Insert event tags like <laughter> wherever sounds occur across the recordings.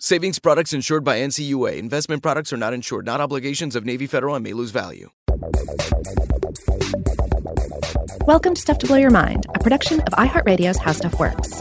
Savings products insured by NCUA. Investment products are not insured, not obligations of Navy Federal and may lose value. Welcome to Stuff to Blow Your Mind, a production of iHeartRadio's How Stuff Works.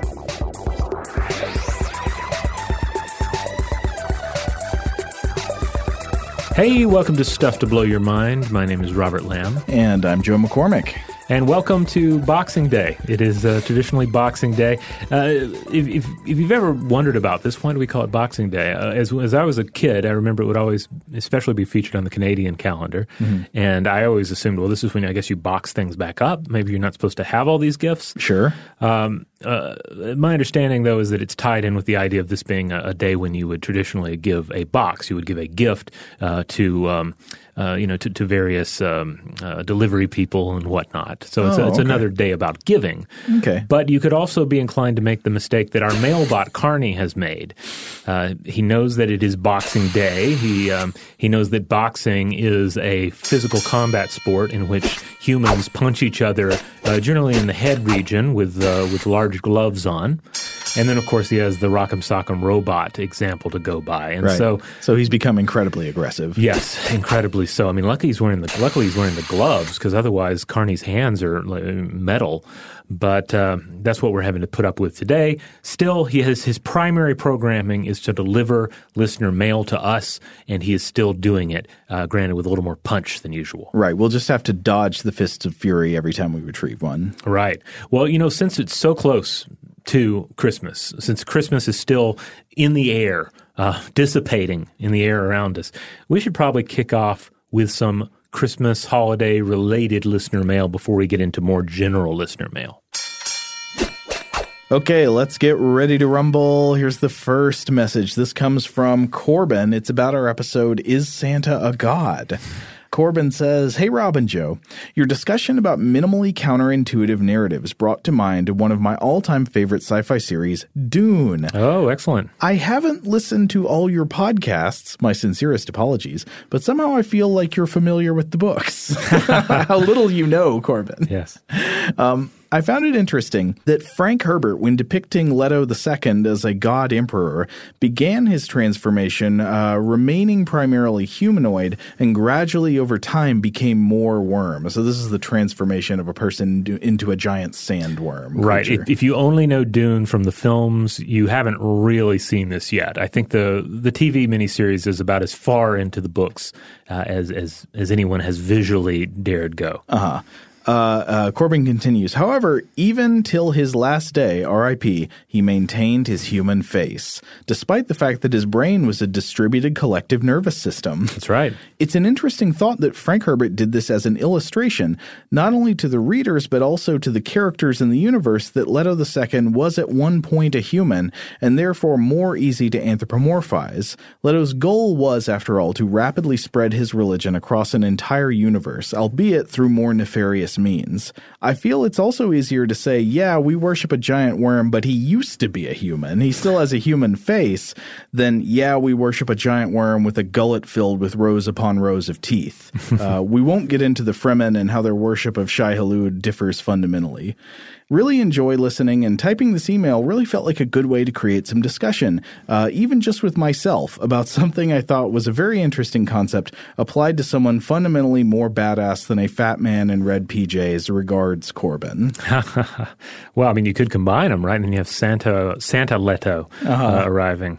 Hey, welcome to Stuff to Blow Your Mind. My name is Robert Lamb. And I'm Joe McCormick. And welcome to Boxing Day. It is uh, traditionally Boxing Day. Uh, if, if, if, you've ever wondered about this, why do we call it Boxing Day? Uh, as, as I was a kid, I remember it would always, especially be featured on the Canadian calendar. Mm-hmm. And I always assumed, well, this is when I guess you box things back up. Maybe you're not supposed to have all these gifts. Sure. Um, uh, my understanding, though, is that it's tied in with the idea of this being a, a day when you would traditionally give a box. You would give a gift uh, to. Um, uh, you know, to, to various um, uh, delivery people and whatnot. So it's, oh, it's okay. another day about giving. Okay. But you could also be inclined to make the mistake that our mailbot Carney has made. Uh, he knows that it is Boxing Day. He um, he knows that boxing is a physical combat sport in which humans punch each other, uh, generally in the head region, with uh, with large gloves on. And then, of course, he has the Rock'em Sock'em robot example to go by. And right. so, so he's become incredibly aggressive. Yes, incredibly so. I mean, luckily he's wearing the luckily he's wearing the gloves because otherwise Carney's hands are metal. But uh, that's what we're having to put up with today. Still, he has his primary programming is to deliver listener mail to us, and he is still doing it. Uh, granted, with a little more punch than usual. Right. We'll just have to dodge the fists of fury every time we retrieve one. Right. Well, you know, since it's so close to Christmas, since Christmas is still in the air, uh, dissipating in the air around us, we should probably kick off with some Christmas holiday related listener mail before we get into more general listener mail. Okay, let's get ready to rumble. Here's the first message. This comes from Corbin. It's about our episode Is Santa a God? Corbin says, Hey, Rob and Joe, your discussion about minimally counterintuitive narratives brought to mind one of my all time favorite sci fi series, Dune. Oh, excellent. I haven't listened to all your podcasts, my sincerest apologies, but somehow I feel like you're familiar with the books. <laughs> How little you know, Corbin. Yes. Um, I found it interesting that Frank Herbert, when depicting Leto II as a god emperor, began his transformation uh, remaining primarily humanoid and gradually over time became more worm. So this is the transformation of a person into a giant sandworm. Right. If, if, you only know Dune from the films, you haven't really seen this yet. I think the the TV miniseries is about as far into the books uh, as as as anyone has visually dared go. Uh huh. Uh, uh, Corbin continues. However, even till his last day, R.I.P., he maintained his human face, despite the fact that his brain was a distributed collective nervous system. That's right. It's an interesting thought that Frank Herbert did this as an illustration, not only to the readers, but also to the characters in the universe that Leto II was at one point a human, and therefore more easy to anthropomorphize. Leto's goal was, after all, to rapidly spread his religion across an entire universe, albeit through more nefarious means. I feel it's also easier to say, yeah, we worship a giant worm, but he used to be a human. He still has a human face, than, yeah, we worship a giant worm with a gullet filled with rows upon rows of teeth. <laughs> uh, we won't get into the Fremen and how their worship of Shai Hulud differs fundamentally. Really enjoy listening, and typing this email really felt like a good way to create some discussion, uh, even just with myself, about <laughs> something I thought was a very interesting concept applied to someone fundamentally more badass than a fat man in red PJs. Regards, Corbin. <laughs> well, I mean, you could combine them, right? And then you have Santa Santa Leto uh, arriving.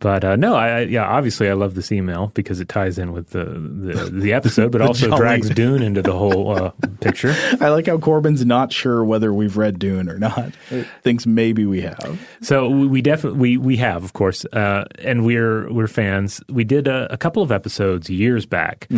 But uh, no, I, I yeah, obviously I love this email because it ties in with the the, the episode, but <laughs> also jolly- drags Dune into the whole uh, picture. <laughs> I like how Corbin's not sure whether we've read Dune or not. Thinks maybe we have. So we, we definitely we, we have, of course, uh, and we're we're fans. We did a, a couple of episodes years back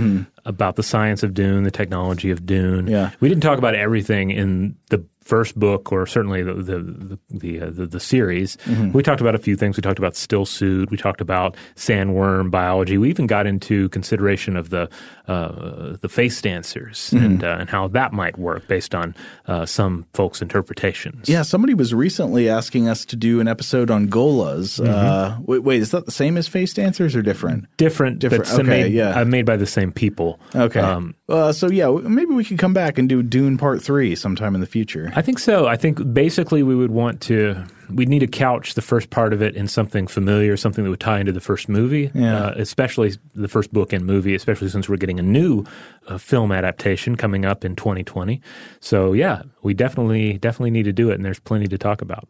about the science of Dune, the technology of Dune. Yeah. we didn't talk about everything in the first book or certainly the the the the, uh, the, the series. We talked about a few things. We talked about stillsuit. We talked about sandworm biology. We even got into consideration of the uh, the face dancers and uh, and how that might work based on uh, some folks' interpretations. Yeah, somebody was recently asking us to do an episode on Gholas. Uh, wait, wait, is that the same as Face Dancers or different? different, Different, okay, made, yeah. uh, made by the same people. Okay. Um, so yeah, maybe we could come back and do Dune Part Three sometime in the future. I think so. I think basically we would want to, we'd need to couch the first part of it in something familiar, something that would tie into the first movie, Yeah. uh, especially the first book and movie, especially since we're getting a new uh, film adaptation coming up in 2020. So yeah, we definitely, definitely need to do it, and there's plenty to talk about.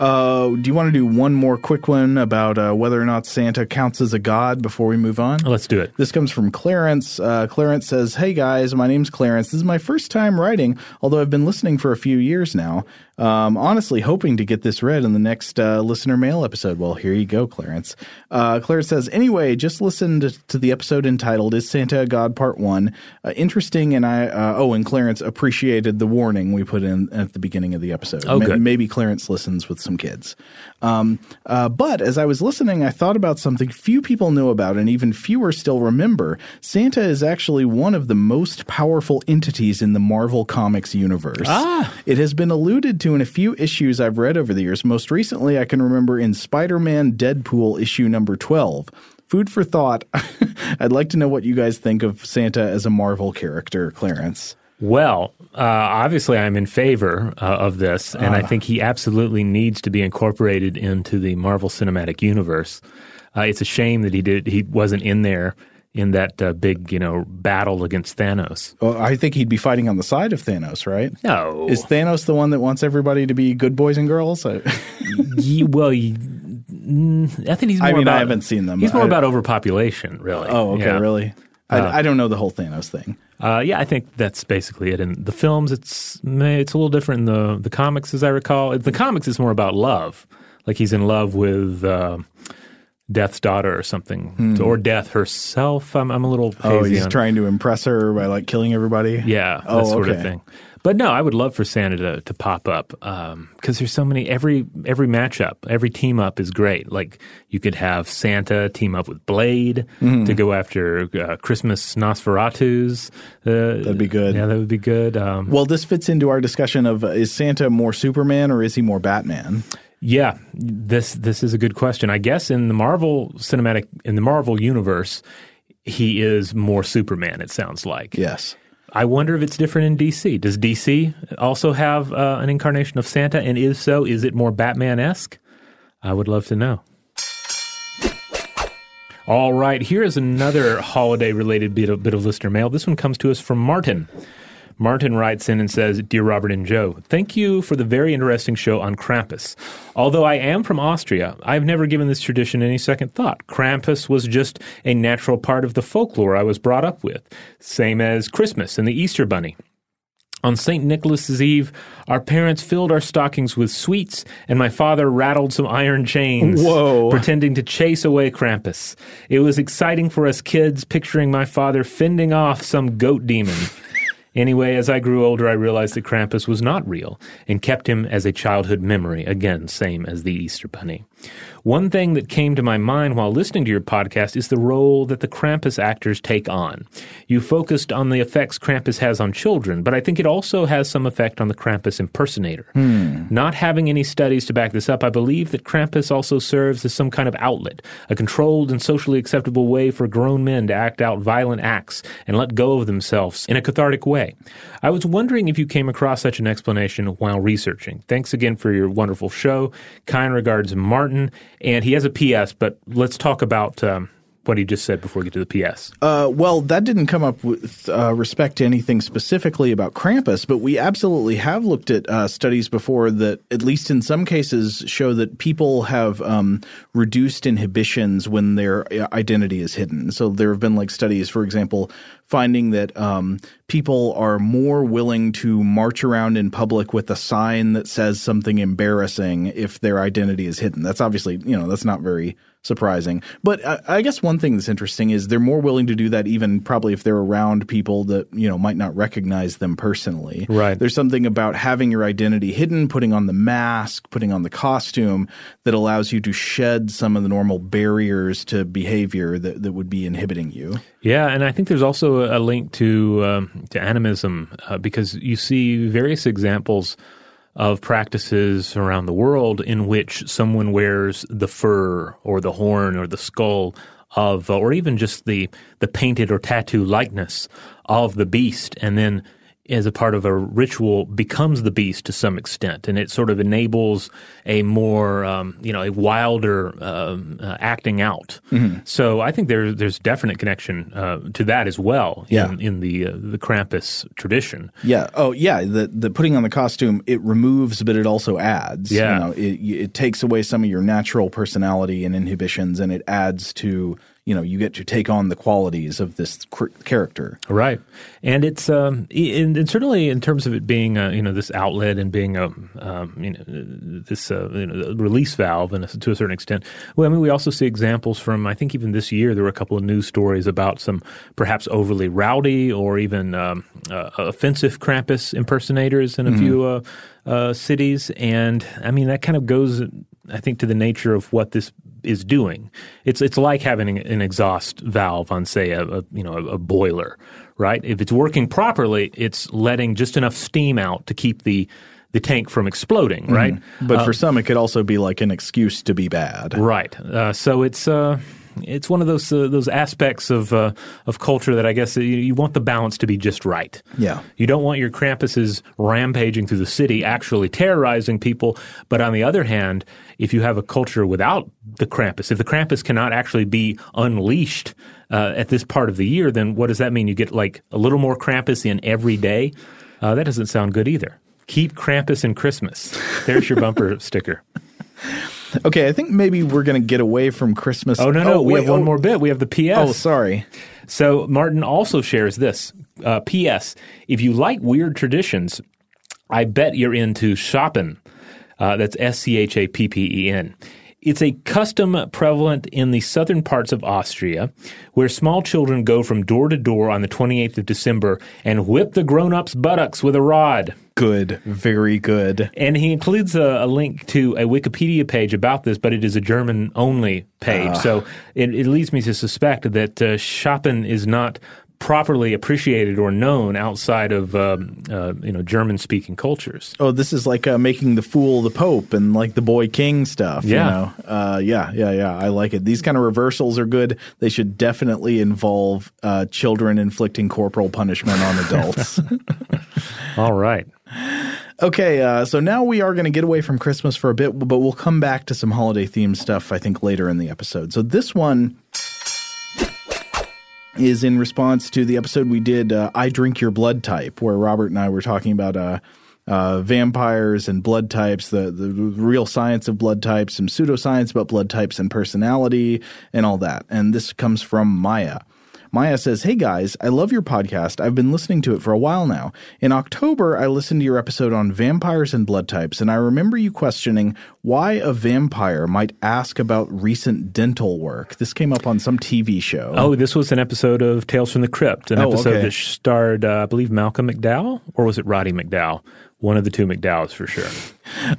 Uh, do you want to do one more quick one about uh, whether or not Santa counts as a god before we move on? Let's do it. This comes from Clarence. Uh, Clarence says, Hey guys, my name's Clarence. This is my first time writing, although I've been listening for a few years now. Um, honestly, hoping to get this read in the next uh, listener mail episode. Well, here you go, Clarence. Uh, Clarence says, Anyway, just listened to the episode entitled Is Santa a God Part 1. Uh, interesting, and I, uh, oh, and Clarence appreciated the warning we put in at the beginning of the episode. Oh, good. maybe Clarence listens with some kids. Um, uh, but as I was listening, I thought about something few people know about and even fewer still remember. Santa is actually one of the most powerful entities in the Marvel Comics universe. Ah. It has been alluded to in a few issues I've read over the years. Most recently, I can remember in Spider Man Deadpool issue number 12. Food for thought. <laughs> I'd like to know what you guys think of Santa as a Marvel character, Clarence. Well, uh, obviously, I'm in favor uh, of this, and I think he absolutely needs to be incorporated into the Marvel Cinematic Universe. Uh, it's a shame that he did he wasn't in there in that uh, big you know battle against Thanos. Well, I think he'd be fighting on the side of Thanos, right? No, Is Thanos the one that wants everybody to be good boys and girls? <laughs> Ye- well, ye- mm, I think he's. More I mean, I about, haven't seen them. He's more I- about overpopulation, really. oh, okay, Yeah. really? I, I don't know the whole Thanos thing. Uh, yeah, I think that's basically it. In the films, it's it's a little different in the the comics, as I recall. In the comics, it's more about love. Like he's in love with uh, Death's daughter or something, or Death herself. I'm, I'm a little. Oh, he's on- trying to impress her by like killing everybody. Yeah, that Oh, sort of thing. But no, I would love for Santa to, to pop up because there's so many. Every every matchup, every team up is great. Like you could have Santa team up with Blade Mm-hmm. to go after uh, Christmas Nosferatus. Uh, That'd be good. Yeah, that would be good. Um, Well, this fits into our discussion of uh, is Santa more Superman or is he more Batman? Yeah, this this is a good question. I guess in the Marvel cinematic in the Marvel universe, he is more Superman. It sounds like. Yes. I wonder if it's different in DC. Does DC also have uh, an incarnation of Santa? And if so, is it more Batman esque? I would love to know. All right, here is another holiday related bit of, bit of listener mail. This one comes to us from Martin. Martin writes in and says, Dear Robert and Joe, thank you for the very interesting show on Krampus. Although I am from Austria, I've never given this tradition any second thought. Krampus was just a natural part of the folklore I was brought up with, same as Christmas and the Easter Bunny. On St. Nicholas's Eve, our parents filled our stockings with sweets, and my father rattled some iron chains, Whoa. <laughs> pretending to chase away Krampus. It was exciting for us kids, picturing my father fending off some goat demon. Anyway, as I grew older, I realized that Krampus was not real and kept him as a childhood memory, again, same as the Easter Bunny. One thing that came to my mind while listening to your podcast is the role that the Krampus actors take on. You focused on the effects Krampus has on children, but I think it also has some effect on the Krampus impersonator. Hmm. Not having any studies to back this up, I believe that Krampus also serves as some kind of outlet, a controlled and socially acceptable way for grown men to act out violent acts and let go of themselves in a cathartic way. I was wondering if you came across such an explanation while researching. Thanks again for your wonderful show. Kind regards, Martin. And he has a PS, but let's talk about um, what he just said before we get to the PS. Uh, well, that didn't come up with uh, respect to anything specifically about Krampus, but we absolutely have looked at uh, studies before that, at least in some cases, show that people have um, reduced inhibitions when their uh, identity is hidden. So there have been like studies, for example, finding that um, people are more willing to march around in public with a sign that says something embarrassing if their identity is hidden. That's obviously, you know, that's not very surprising. But I, I guess one thing that's interesting is they're more willing to do that even probably if they're around people that, you know, might not recognize them personally. Right. There's something about having your identity hidden, putting on the mask, putting on the costume that allows you to shed some of the normal barriers to behavior that, that would be inhibiting you. Yeah, and I think there's also a link to um, to animism uh, because you see various examples of practices around the world in which someone wears the fur or the horn or the skull of, uh, or even just the the painted or tattoo likeness of the beast, and then as a part of a ritual becomes the beast to some extent, and it sort of enables a more, um, you know, a wilder um, uh, acting out. Mm-hmm. So I think there's there's definite connection uh, to that as well Yeah. in, in the uh, the Krampus tradition. Yeah. Oh, yeah. The the putting on the costume it removes, but it also adds. Yeah. You know, it it takes away some of your natural personality and inhibitions, and it adds to you know you get to take on the qualities of this cr- character. Right, and it's um, and, and certainly in terms of it being uh, you know this outlet and being a um, you know this uh, you know, release valve and to a certain extent. Well, I mean we also see examples from I think even this year there were a couple of news stories about some perhaps overly rowdy or even um, uh, offensive Krampus impersonators in a few uh, uh, cities, and I mean that kind of goes I think to the nature of what this is doing. It's it's like having an exhaust valve on, say, a, a you know a, a boiler, right? If it's working properly, it's letting just enough steam out to keep the the tank from exploding, right? But for some, it could also be like an excuse to be bad. Right. Uh, so it's uh, it's one of those uh, those aspects of uh, of culture that I guess you, you want the balance to be just right. Yeah. You don't want your Krampuses rampaging through the city, actually terrorizing people. But on the other hand, if you have a culture without the Krampus, if the Krampus cannot actually be unleashed uh, at this part of the year, then what does that mean? You get like a little more Krampus in every day. Uh, that doesn't sound good either. Keep Krampus in Christmas. There's your bumper <laughs> sticker. Okay, I think maybe we're going to get away from Christmas. Oh no, no, we wait, have one oh, more bit. We have the PS. Oh, sorry. So Martin also shares this. Uh, P.S. If you like weird traditions, I bet you're into shopping. Uh, that's S C H A P P E N. It's a custom prevalent in the southern parts of Austria, where small children go from door to door on the 28th of December and whip the grown-ups' buttocks with a rod. Good, very good. And he includes a, a link to a Wikipedia page about this, but it is a German only page. So it, it leads me to suspect that uh, is not properly appreciated or known outside of um, uh, you know German speaking cultures. Oh, this is like uh, making the fool the pope and like the boy king stuff. Yeah. You know? uh, yeah, yeah, yeah. I like it. These kind of reversals are good. They should definitely involve uh, children inflicting corporal punishment on adults. <laughs> <laughs> All right. okay, uh, so now we are going to get away from Christmas for a bit, but we'll come back to some holiday themed stuff. I think later in the episode. So this one. Is in response to the episode we did, uh, I Drink Your Blood Type, where Robert and I were talking about uh, uh, vampires and blood types, the, the real science of blood types, some pseudoscience about blood types and personality, and all that. And this comes from Maya. Maya says, Hey guys, I love your podcast. I've been listening to it for a while now. In October, I listened to your episode on vampires and blood types, and I remember you questioning why a vampire might ask about recent dental work. This came up on some TV show. Oh, this was an episode of Tales from the Crypt, an Oh, episode okay. that starred, uh, I believe, Malcolm McDowell, or was it Roddy McDowell? One of the two McDowells for sure.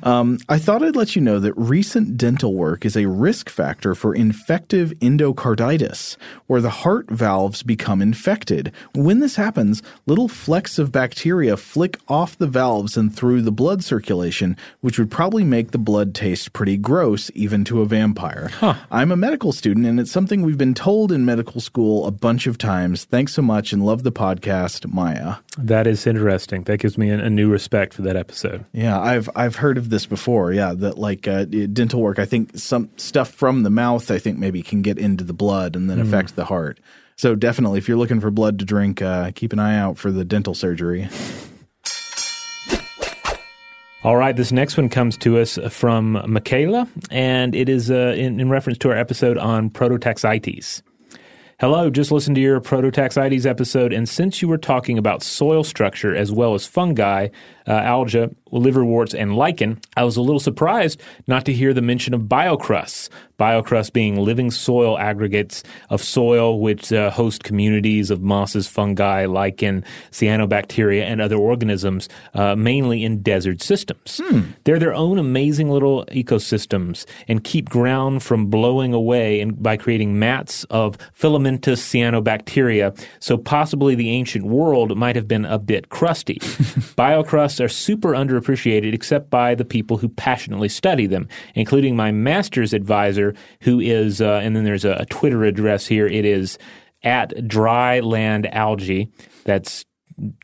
Um, I thought I'd let you know that recent dental work is a risk factor for infective endocarditis, where the heart valves become infected. When this happens, little flecks of bacteria flick off the valves and through the blood circulation, which would probably make the blood taste pretty gross, even to a vampire. I'm a medical student, and it's something we've been told in medical school a bunch of times. Thanks so much and love the podcast, Maya. That is interesting. That gives me a, a new respect for that episode. Yeah, I've I've heard of this before. Yeah, that like uh, dental work. I think some stuff from the mouth. I think maybe can get into the blood and then affect the heart. So definitely, if you're looking for blood to drink, uh, keep an eye out for the dental surgery. All right, this next one comes to us from Michaela, and it is uh, in, in reference to our episode on prototaxites. Hello, just listened to your prototaxites episode, and since you were talking about soil structure as well as fungi, uh, algae, liverworts, and lichen, I was a little surprised not to hear the mention of biocrusts. Biocrusts being living soil aggregates of soil which uh, host communities of mosses, fungi, lichen, cyanobacteria, and other organisms, uh, mainly in desert systems. They're their own amazing little ecosystems and keep ground from blowing away and by creating mats of filamentous cyanobacteria. So possibly the ancient world might have been a bit crusty. <laughs> Biocrusts are super underappreciated except by the people who passionately study them, including my master's advisor, who is, uh, and then there's a, a Twitter address here. It is at Dryland Algae. That's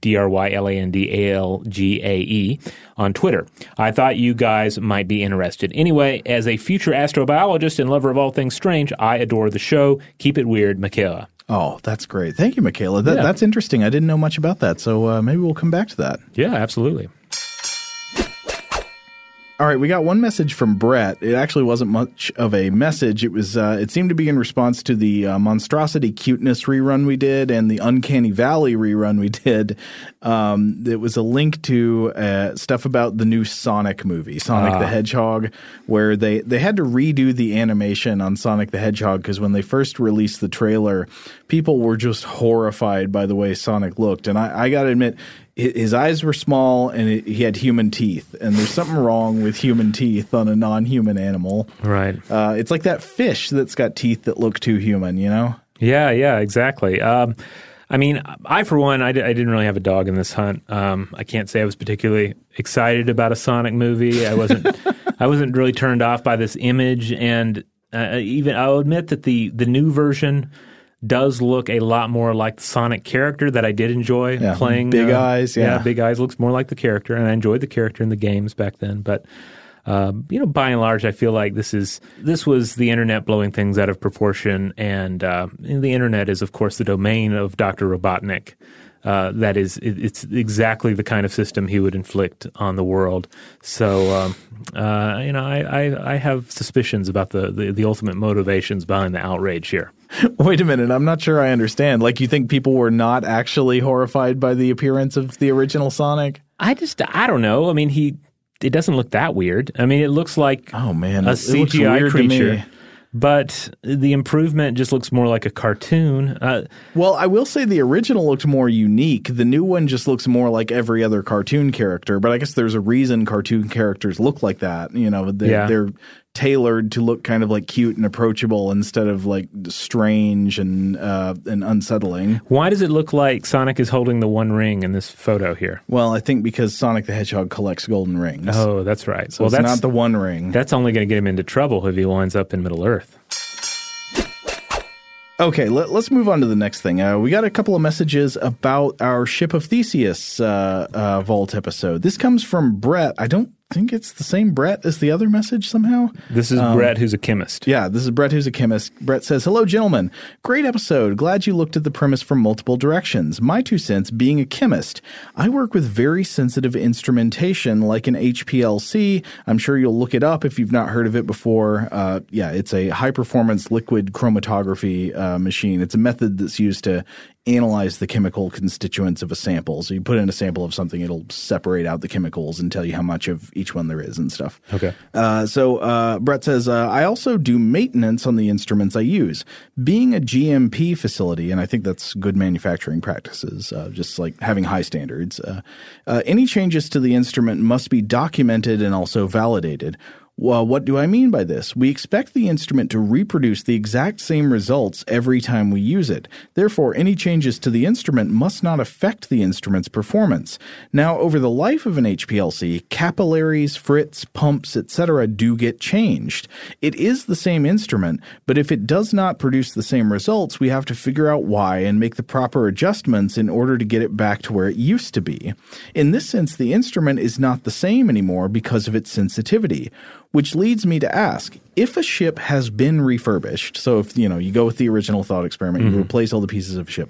D R Y L A N D A L G A E on Twitter. I thought you guys might be interested. Anyway, as a future astrobiologist and lover of all things strange, I adore the show. Keep it weird, Michaela. Oh, that's great. Thank you, Michaela. That, Yeah. That's interesting. I didn't know much about that, so uh, maybe we'll come back to that. Yeah, absolutely. All right, we got one message from Brett. It actually wasn't much of a message. It was. Uh, it seemed to be in response to the uh, monstrosity cuteness rerun we did and the uncanny valley rerun we did. Um, it was a link to uh, stuff about the new Sonic movie, Sonic the Hedgehog, where they they had to redo the animation on Sonic the Hedgehog because when they first released the trailer, people were just horrified by the way Sonic looked, and I, I got to admit his eyes were small and it, he had human teeth and there's something wrong with human teeth on a non-human animal Right. uh, it's like that fish that's got teeth that look too human you know Yeah, yeah, exactly. Um, I mean, I for one, I, didn't really have a dog in this hunt. Um, I can't say I was particularly excited about a Sonic movie. I wasn't. <laughs> I wasn't really turned off by this image, and uh, even I'll admit that the the new version does look a lot more like the Sonic character that I did enjoy Yeah, playing. big uh, eyes, yeah. big eyes looks more like the character, and I enjoyed the character in the games back then. But um, you know, by and large, I feel like this is this was the internet blowing things out of proportion, and uh, the internet is, of course, the domain of Doctor Robotnik. Uh, that is, it, it's exactly the kind of system he would inflict on the world. So, um, uh, you know, I, I, I have suspicions about the, the, the ultimate motivations behind the outrage here. <laughs> wait a minute i'm not sure i understand like you think people were not actually horrified by the appearance of the original sonic I just, I don't know. I mean, he, it doesn't look that weird. I mean, it looks like oh man a it, CGI weird to me. creature. But the improvement just looks more like a cartoon. Uh, Well, I will say the original looked more unique. The new one just looks more like every other cartoon character. But I guess there's a reason cartoon characters look like that. You know, they're, Yeah. they're tailored to look kind of like cute and approachable instead of like strange and uh, and unsettling. why does it look like Sonic is holding the one ring in this photo here? Well, I think because Sonic the Hedgehog collects golden rings. Oh, that's right. so well, it's that's not the one ring. that's only going to get him into trouble if he winds up in Middle Earth. Okay, let, us move on to the next thing. Uh, we got a couple of messages about our Ship of Theseus uh, uh, Vault episode. This comes from Brett. I don't think it's the same Brett as the other message somehow. This is Brett, who's a chemist. Yeah, this is Brett, who's a chemist. Brett says, Hello, gentlemen. Great episode. Glad you looked at the premise from multiple directions. My two cents being a chemist, I work with very sensitive instrumentation like an HPLC. I'm sure you'll look it up if you've not heard of it before. Uh, yeah, it's a high performance liquid chromatography uh, machine. It's a method that's used to analyze the chemical constituents of a sample. So you put in a sample of something, it'll separate out the chemicals and tell you how much of each one there is and stuff. Okay. Uh, so uh, Brett says, uh, I also do maintenance on the instruments I use. Being a GMP facility, and I think that's good manufacturing practices, uh, just like having high standards, uh, uh, any changes to the instrument must be documented and also validated. Well, what do I mean by this? We expect the instrument to reproduce the exact same results every time we use it. Therefore, any changes to the instrument must not affect the instrument's performance. Now, over the life of an HPLC, capillaries, frits, pumps, etc. do get changed. It is the same instrument, but if it does not produce the same results, we have to figure out why and make the proper adjustments in order to get it back to where it used to be. In this sense, the instrument is not the same anymore because of its sensitivity. Which leads me to ask if a ship has been refurbished, so if you know you go with the original thought experiment, you mm-hmm. replace all the pieces of a ship,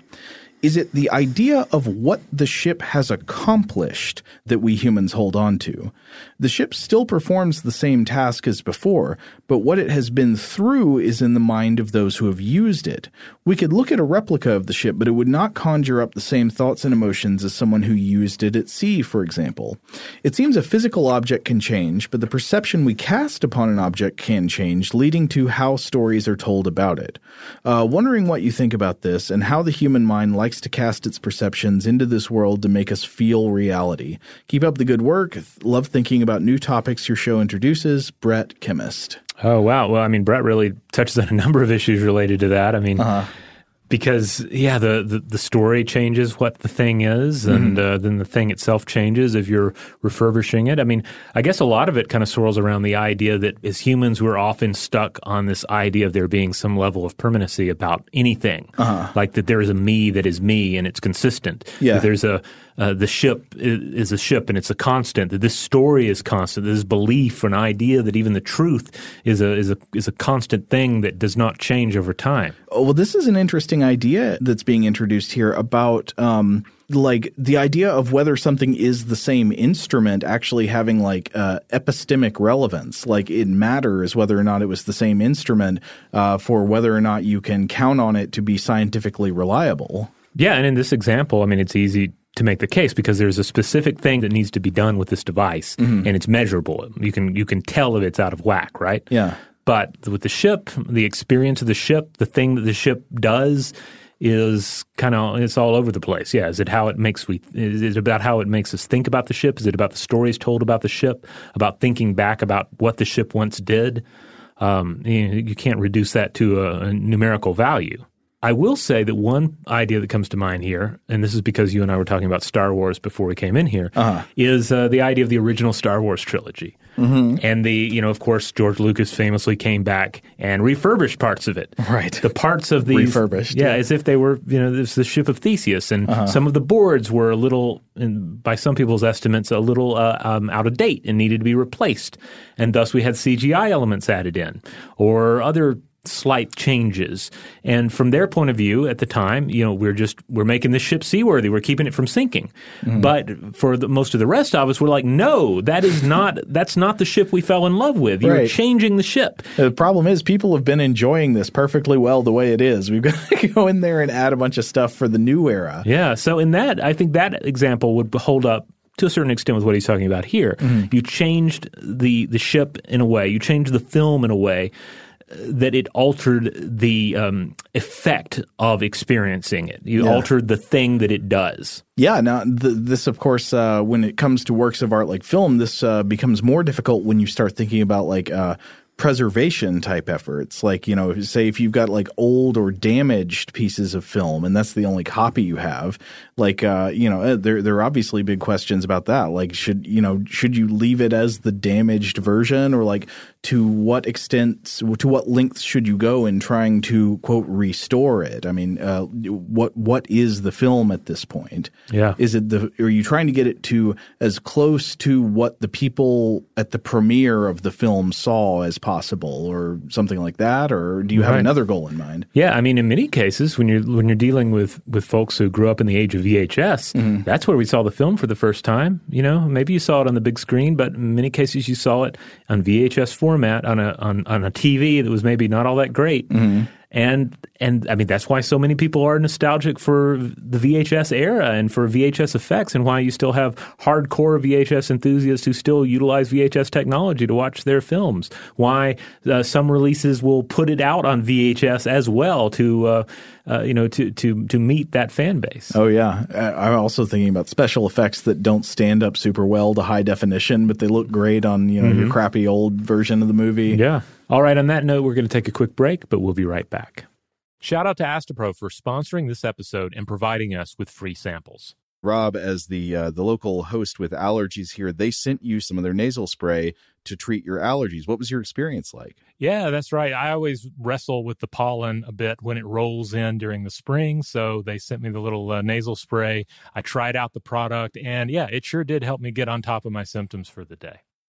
is it the idea of what the ship has accomplished that we humans hold on to? The ship still performs the same task as before, but what it has been through is in the mind of those who have used it. We could look at a replica of the ship, but it would not conjure up the same thoughts and emotions as someone who used it at sea, for example. It seems a physical object can change, but the perception we cast upon an object can change, leading to how stories are told about it. Uh, wondering what you think about this and how the human mind likes to cast its perceptions into this world to make us feel reality. Keep up the good work. Love thinking about new topics your show introduces. Brett, chemist. Oh wow! Well, I mean, Brett really touches on a number of issues related to that. I mean, uh-huh. Because yeah, the, the the story changes what the thing is, and uh, then the thing itself changes if you're refurbishing it. I mean, I guess a lot of it kind of swirls around the idea that as humans, we're often stuck on this idea of there being some level of permanency about anything, like that there is a me that is me and it's consistent. Yeah. That there's a uh, the ship is, a ship and it's a constant. That this story is constant. This belief, an idea that even the truth is a is a is a constant thing that does not change over time. Oh, well, this is an interesting idea that's being introduced here about um, like the idea of whether something is the same instrument actually having like uh, epistemic relevance. Like it matters whether or not it was the same instrument uh, for whether or not you can count on it to be scientifically reliable. Yeah, and in this example, I mean, it's easy to make the case because there's a specific thing that needs to be done with this device, and it's measurable. You can you can tell if it's out of whack, right? Yeah. But with the ship, the experience of the ship, the thing that the ship does is kind of it's all over the place. Yeah, is it how it makes we is it about how it makes us think about the ship? Is it about the stories told about the ship? About thinking back about what the ship once did? Um, you, you can't reduce that to a, a numerical value. I will say that one idea that comes to mind here, and this is because you and I were talking about Star Wars before we came in here, is uh, the idea of the original Star Wars trilogy. Mm-hmm. And the, you know, of course, George Lucas famously came back and refurbished parts of it. Right. The parts of the. Refurbished, Yeah, yeah. as if they were, you know, this the ship of Theseus. And some of the boards were a little, in, by some people's estimates, a little uh, um, out of date and needed to be replaced. And thus we had CGI elements added in or other slight changes. And from their point of view at the time, you know, we're just we're making this ship seaworthy. We're keeping it from sinking. Mm-hmm. But for the, most of the rest of us, we're like, no, that is <laughs> not that's not the ship we fell in love with. You're Right. changing the ship. The problem is people have been enjoying this perfectly well the way it is. We've got to <laughs> go in there and add a bunch of stuff for the new era. Yeah. So in that, I think that example would hold up to a certain extent with what he's talking about here. Mm-hmm. You changed the the ship in a way. You changed the film in a way that it altered the um, effect of experiencing it. You Yeah. altered the thing that it does. Yeah, now th- this, of course, uh, when it comes to works of art like film, this uh, becomes more difficult when you start thinking about like uh, preservation type efforts like you know say if you've got like old or damaged pieces of film and that's the only copy you have like uh you know uh, there there are obviously big questions about that like should you know should you leave it as the damaged version or like to what extent to what lengths should you go in trying to quote restore it i mean uh what what is the film at this point yeah is it the are you trying to get it to as close to what the people at the premiere of the film saw as possible or something like that or do you have Right. another goal in mind Yeah, I mean, in many cases, when you're when you're dealing with with folks who grew up in the age of VHS, Mm-hmm. that's where we saw the film for the first time. You know, maybe you saw it on the big screen, but in many cases, you saw it on VHS format on a on, on a TV that was maybe not all that great. Mm-hmm. And and I mean that's why so many people are nostalgic for the VHS era and for VHS effects, and why you still have hardcore VHS enthusiasts who still utilize VHS technology to watch their films. Why uh, some releases will put it out on VHS as well to uh, uh, you know to to to meet that fan base. Oh yeah, Uh, I'm also thinking about special effects that don't stand up super well to high definition, but they look great on you know your crappy old version of the movie. Yeah. All right. On that note, we're going to take a quick break, but we'll be right back. Shout out to Astepro for sponsoring this episode and providing us with free samples. Rob, as the uh, the local host with allergies here, they sent you some of their nasal spray to treat your allergies. What was your experience like? Yeah, that's right. I always wrestle with the pollen a bit when it rolls in during the spring. So they sent me the little uh, nasal spray. I tried out the product, and yeah, it sure did help me get on top of my symptoms for the day.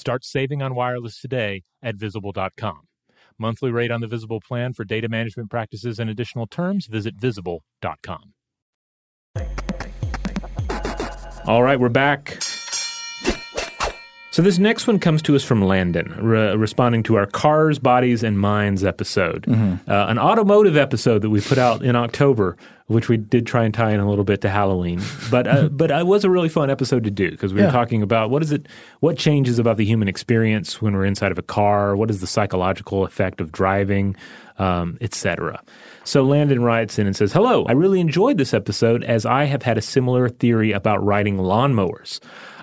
Start saving on wireless today at visible.com. Monthly rate on the Visible plan for data management practices and additional terms, visit visible.com. All right, we're back. So this next one comes to us from Landon, re- responding to our Cars, Bodies, and Minds episode, mm-hmm. uh, an automotive episode that we put out in October, which we did try and tie in a little bit to Halloween. But uh, <laughs> but it was a really fun episode to do because we yeah. were talking about what is it, what changes about the human experience when we're inside of a car, what is the psychological effect of driving, um, etc. So Landon writes in and says, "Hello, I really enjoyed this episode as I have had a similar theory about riding lawnmowers."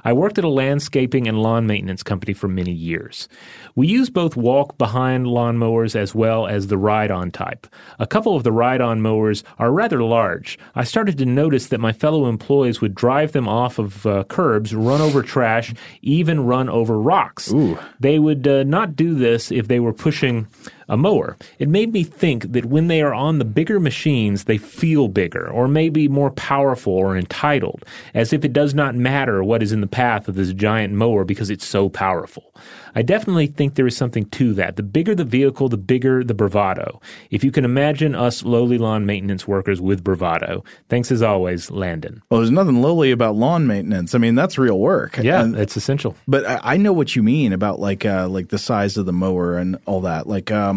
I worked at a landscaping and lawn maintenance company for many years. We use both walk behind lawnmowers as well as the ride on type. A couple of the ride on mowers are rather large. I started to notice that my fellow employees would drive them off of uh, curbs, run over trash, even run over rocks. Ooh. They would uh, not do this if they were pushing a mower. It made me think that when they are on the bigger machines, they feel bigger, or maybe more powerful or entitled, as if it does not matter what is in the path of this giant mower because it's so powerful. I definitely think there is something to that. The bigger the vehicle, the bigger the bravado. If you can imagine us lowly lawn maintenance workers with bravado. Thanks as always, Landon. Well, there's nothing lowly about lawn maintenance. I mean, that's real work. Yeah, and, it's essential. But I, I, know what you mean about like uh, like the size of the mower and all that. Like um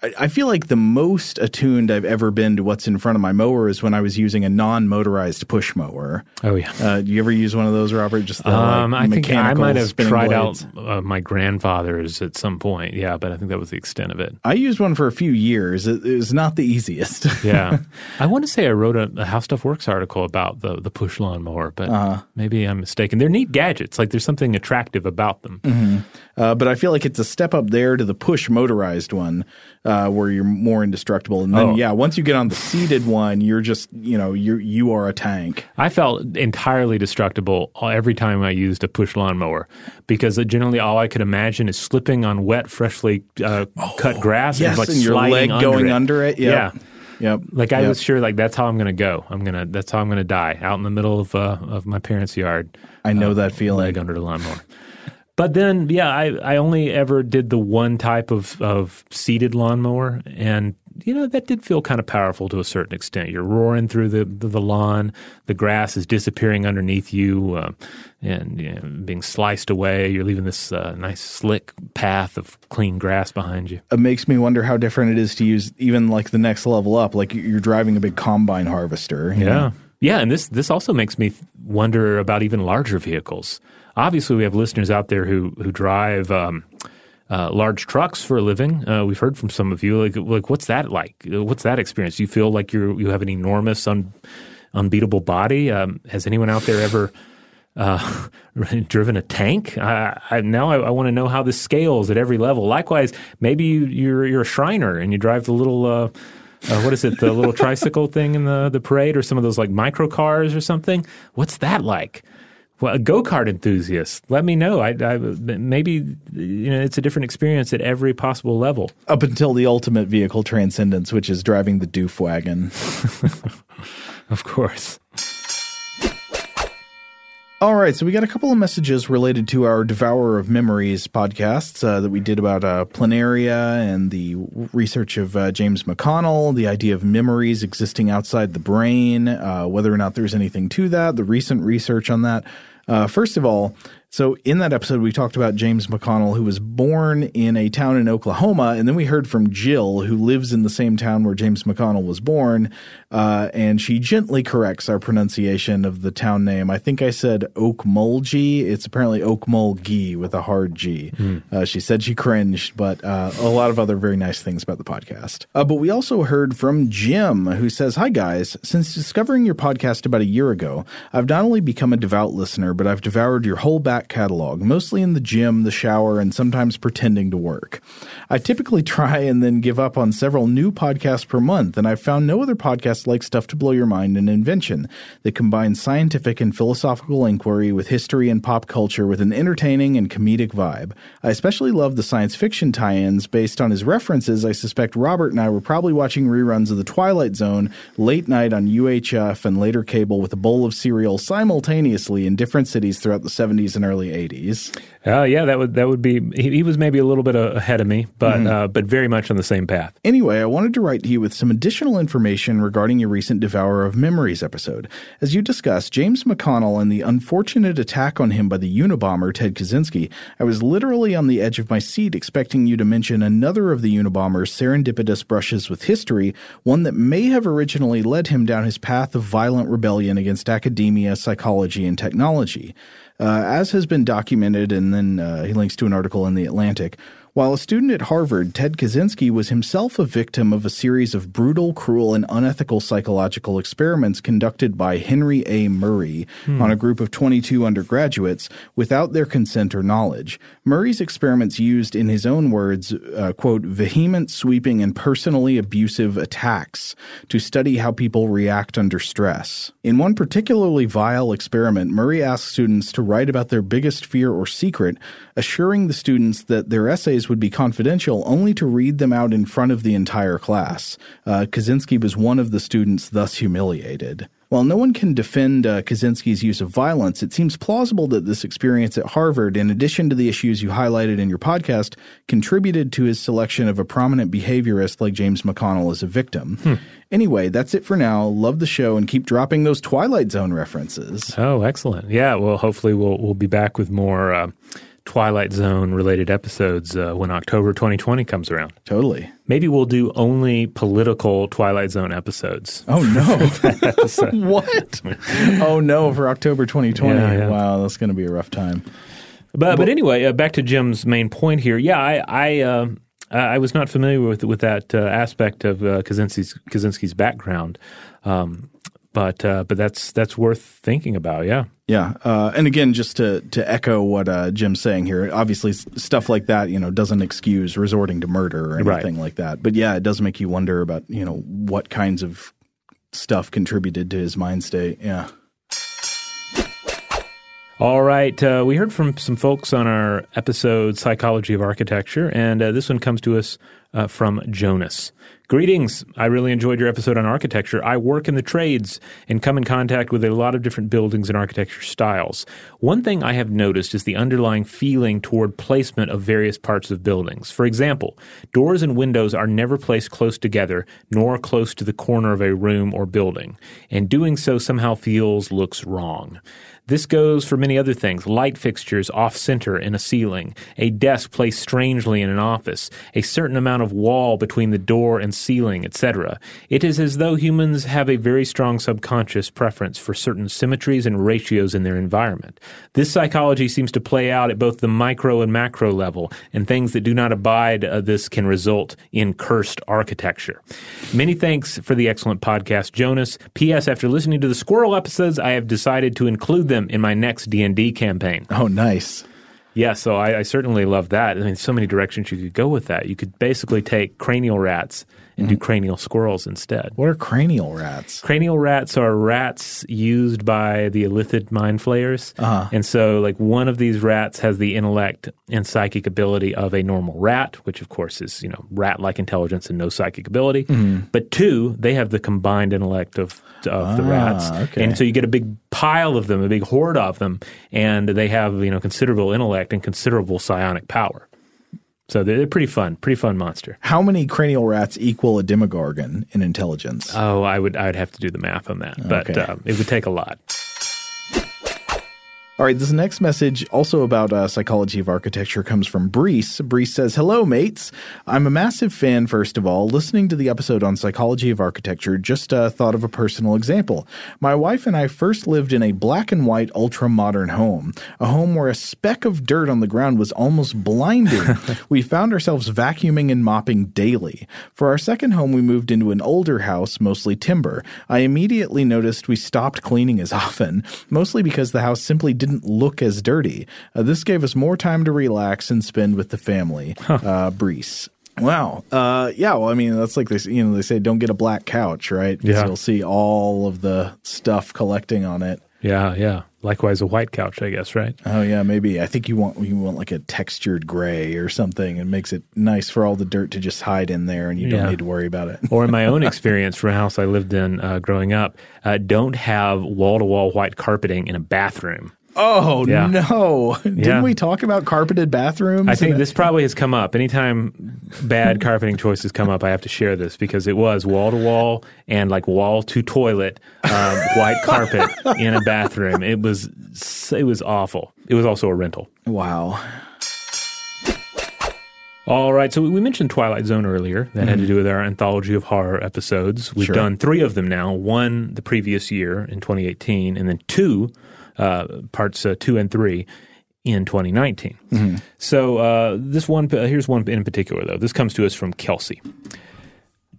I feel like the most attuned I've ever been to what's in front of my mower is when I was using a non-motorized push mower. Oh yeah. Uh, you ever use one of those, Robert? Just the, um, like, I think I might have tried blades? out uh, my grandfather's at some point. Yeah, but I think that was the extent of it. I used one for a few years. It, it was not the easiest. <laughs> yeah, I want to say I wrote a, a, How Stuff Works article about the the push lawnmower, but uh-huh. maybe I'm mistaken. They're neat gadgets. Like there's something attractive about them. Mm-hmm. Uh, but I feel like it's a step up there to the push motorized one, uh, where you're more indestructible. And then, oh. yeah, once you get on the seated one, you're just, you know, you you are a tank. I felt entirely destructible every time I used a push lawnmower because generally all I could imagine is slipping on wet, freshly uh, oh, cut grass yes, and like and your leg under going it. under it. Yep. Yeah. Yep. Like I yep. was sure, like that's how I'm going to go. I'm gonna. That's how I'm going to die out in the middle of uh, of my parents' yard. I know uh, that feeling. Leg under the lawnmower. But then, yeah, I, I only ever did the one type of, of seated lawnmower, and you know that did feel kind of powerful to a certain extent. You're roaring through the the, the lawn, the grass is disappearing underneath you, uh, and you know, being sliced away. You're leaving this uh, nice slick path of clean grass behind you. It makes me wonder how different it is to use even like the next level up, like you're driving a big combine harvester. yeah. Know? Yeah, and this this also makes me wonder about even larger vehicles obviously we have listeners out there who who drive um, uh, large trucks for a living. Uh, we've heard from some of you. Like, like what's that like? What's that experience? Do you feel like you you have an enormous, un, unbeatable body? Um, has anyone out there ever? Uh, <laughs> driven a tank. I, I, now I, I want to know how this scales at every level. Likewise, maybe you, are you're, you're a Shriner and you drive the little uh, uh, what is it, the little tricycle thing in the the parade, or some of those like micro cars or something. What's that like? Well, a go kart enthusiast, let me know. I, I, maybe you know it's a different experience at every possible level. Up until the ultimate vehicle transcendence, which is driving the doof wagon. <laughs> of course. All right, so we got a couple of messages related to our Devourer of Memories podcasts uh, that we did about uh, planaria and the research of uh, James McConnell, the idea of memories existing outside the brain, uh, whether or not there's anything to that, the recent research on that. Uh, first of all, So, in that episode, we talked about James McConnell, who was born in a town in Oklahoma. And then we heard from Jill, who lives in the same town where James McConnell was born. Uh, and she gently corrects our pronunciation of the town name. I think I said Okmulgee. It's apparently Okmulgee with a hard G. Mm. Uh, she said she cringed, but uh, a lot of other very nice things about the podcast. Uh, but we also heard from Jim, who says, Hi, guys. Since discovering your podcast about a year ago, I've not only become a devout listener, but I've devoured your whole back catalog, mostly in the gym, the shower, and sometimes pretending to work. I typically <laughs> try and then give up on several new podcasts per month, and I've found no other podcast like Stuff to Blow Your Mind and Invention that combines scientific and philosophical inquiry with history and pop culture with an entertaining and comedic vibe. I especially love the science fiction tie ins. Based on his references, I suspect Robert and I were probably watching reruns of The Twilight Zone late night on UHF and later cable with a bowl of cereal simultaneously in different cities throughout the 70s and early 80s. Uh, yeah, that would that would be. He, he was maybe a little bit ahead of me, but mm-hmm. uh, but very much on the same path. Anyway, I wanted to write to you with some additional information regarding your recent Devourer of Memories episode. As you discussed, James McConnell and the unfortunate attack on him by the Unabomber Ted Kaczynski, I was literally on the edge of my seat expecting you to mention another of the Unabomber's serendipitous brushes with history, one that may have originally led him down his path of violent rebellion against academia, psychology, and technology. Uh, as has been documented, and then uh, he links to an article in The Atlantic, while a student at Harvard, Ted Kaczynski was himself a victim of a series of brutal, cruel, and unethical psychological experiments conducted by Henry A. Murray hmm. on a group of 22 undergraduates without their consent or knowledge. Murray's experiments used, in his own words, uh, quote, vehement, sweeping, and personally abusive attacks to study how people react under stress. In one particularly vile experiment, Murray asked students to write about their biggest fear or secret, assuring the students that their essays would be confidential only to read them out in front of the entire class. Uh, Kaczynski was one of the students thus humiliated. While no one can defend uh, Kaczynski's use of violence, it seems plausible that this experience at Harvard, in addition to the issues you highlighted in your podcast, contributed to his selection of a prominent behaviorist like James McConnell as a victim. Hmm. Anyway, that's it for now. Love the show and keep dropping those Twilight Zone references. Oh, excellent! Yeah, well, hopefully we'll we'll be back with more. Uh Twilight Zone related episodes uh, when October 2020 comes around. Totally. Maybe we'll do only political Twilight Zone episodes. Oh no! <laughs> <laughs> what? oh no! For October 2020. Yeah, yeah. Wow, that's going to be a rough time. But but, but anyway, uh, back to Jim's main point here. Yeah, I I, uh, I was not familiar with with that uh, aspect of uh, Kaczynski's, Kaczynski's background. Um, but uh, but that's that's worth thinking about. Yeah. Yeah, uh, and again, just to to echo what uh, Jim's saying here, obviously stuff like that, you know, doesn't excuse resorting to murder or anything right. like that. But yeah, it does make you wonder about you know what kinds of stuff contributed to his mind state. Yeah. All right. Uh, we heard from some folks on our episode, Psychology of Architecture, and uh, this one comes to us uh, from Jonas. Greetings. I really enjoyed your episode on architecture. I work in the trades and come in contact with a lot of different buildings and architecture styles. One thing I have noticed is the underlying feeling toward placement of various parts of buildings. For example, doors and windows are never placed close together nor close to the corner of a room or building, and doing so somehow feels looks wrong. This goes for many other things light fixtures off center in a ceiling, a desk placed strangely in an office, a certain amount of wall between the door and ceiling, etc. It is as though humans have a very strong subconscious preference for certain symmetries and ratios in their environment. This psychology seems to play out at both the micro and macro level, and things that do not abide uh, this can result in cursed architecture. Many thanks for the excellent podcast, Jonas. P.S. After listening to the squirrel episodes, I have decided to include them them in my next D and D campaign. Oh, nice. Yeah, so I, I, certainly love that. I mean, so many directions you could go with that. You could basically take cranial rats and mm-hmm. do cranial squirrels instead. What are cranial rats? Cranial rats are rats used by the Illithid mind flayers. Uh-huh. And so, like, one of these rats has the intellect and psychic ability of a normal rat, which, of course, is, you know, rat like intelligence and no psychic ability. Mm-hmm. But two, they have the combined intellect of, of ah, the rats. Okay. And so you get a big pile of them, a big horde of them, and they have, you know, considerable intellect and considerable psionic power. So they're pretty fun, pretty fun monster. How many cranial rats equal a demogorgon in intelligence? Oh, I would I would have to do the math on that, but okay. um, it would take a lot. All right, this next message, also about uh, psychology of architecture, comes from Brees. Brees says, Hello, mates. I'm a massive fan, first of all. Listening to the episode on psychology of architecture, just uh, thought of a personal example. My wife and I first lived in a black and white, ultra modern home, a home where a speck of dirt on the ground was almost blinding. <laughs> we found ourselves vacuuming and mopping daily. For our second home, we moved into an older house, mostly timber. I immediately noticed we stopped cleaning as often, mostly because the house simply didn't didn't look as dirty. Uh, this gave us more time to relax and spend with the family. Huh. Uh, Brees. Wow. Uh, yeah. Well, I mean, that's like they, you know, they say don't get a black couch, right? Yeah. You'll see all of the stuff collecting on it. Yeah. Yeah. Likewise, a white couch, I guess, right? Oh yeah, maybe. I think you want you want like a textured gray or something, and makes it nice for all the dirt to just hide in there, and you don't need to worry about it. or in my own <laughs> experience from a house I lived in uh, growing up, uh, don't have wall to wall white carpeting in a bathroom. Oh yeah. no! <laughs> Didn't yeah. we talk about carpeted bathrooms? I think this probably has come up. Anytime bad carpeting choices come up, I have to share this because it was wall to wall and like wall to toilet um, white carpet <laughs> in a bathroom. It was it was awful. It was also a rental. Wow. All right, so we mentioned Twilight Zone earlier. That mm-hmm. had to do with our anthology of horror episodes. We've sure. done three of them now. One the previous year in 2018, and then two uh, parts uh, two and three in 2019. Mm-hmm. So uh, this one uh, here's one in particular though. This comes to us from Kelsey.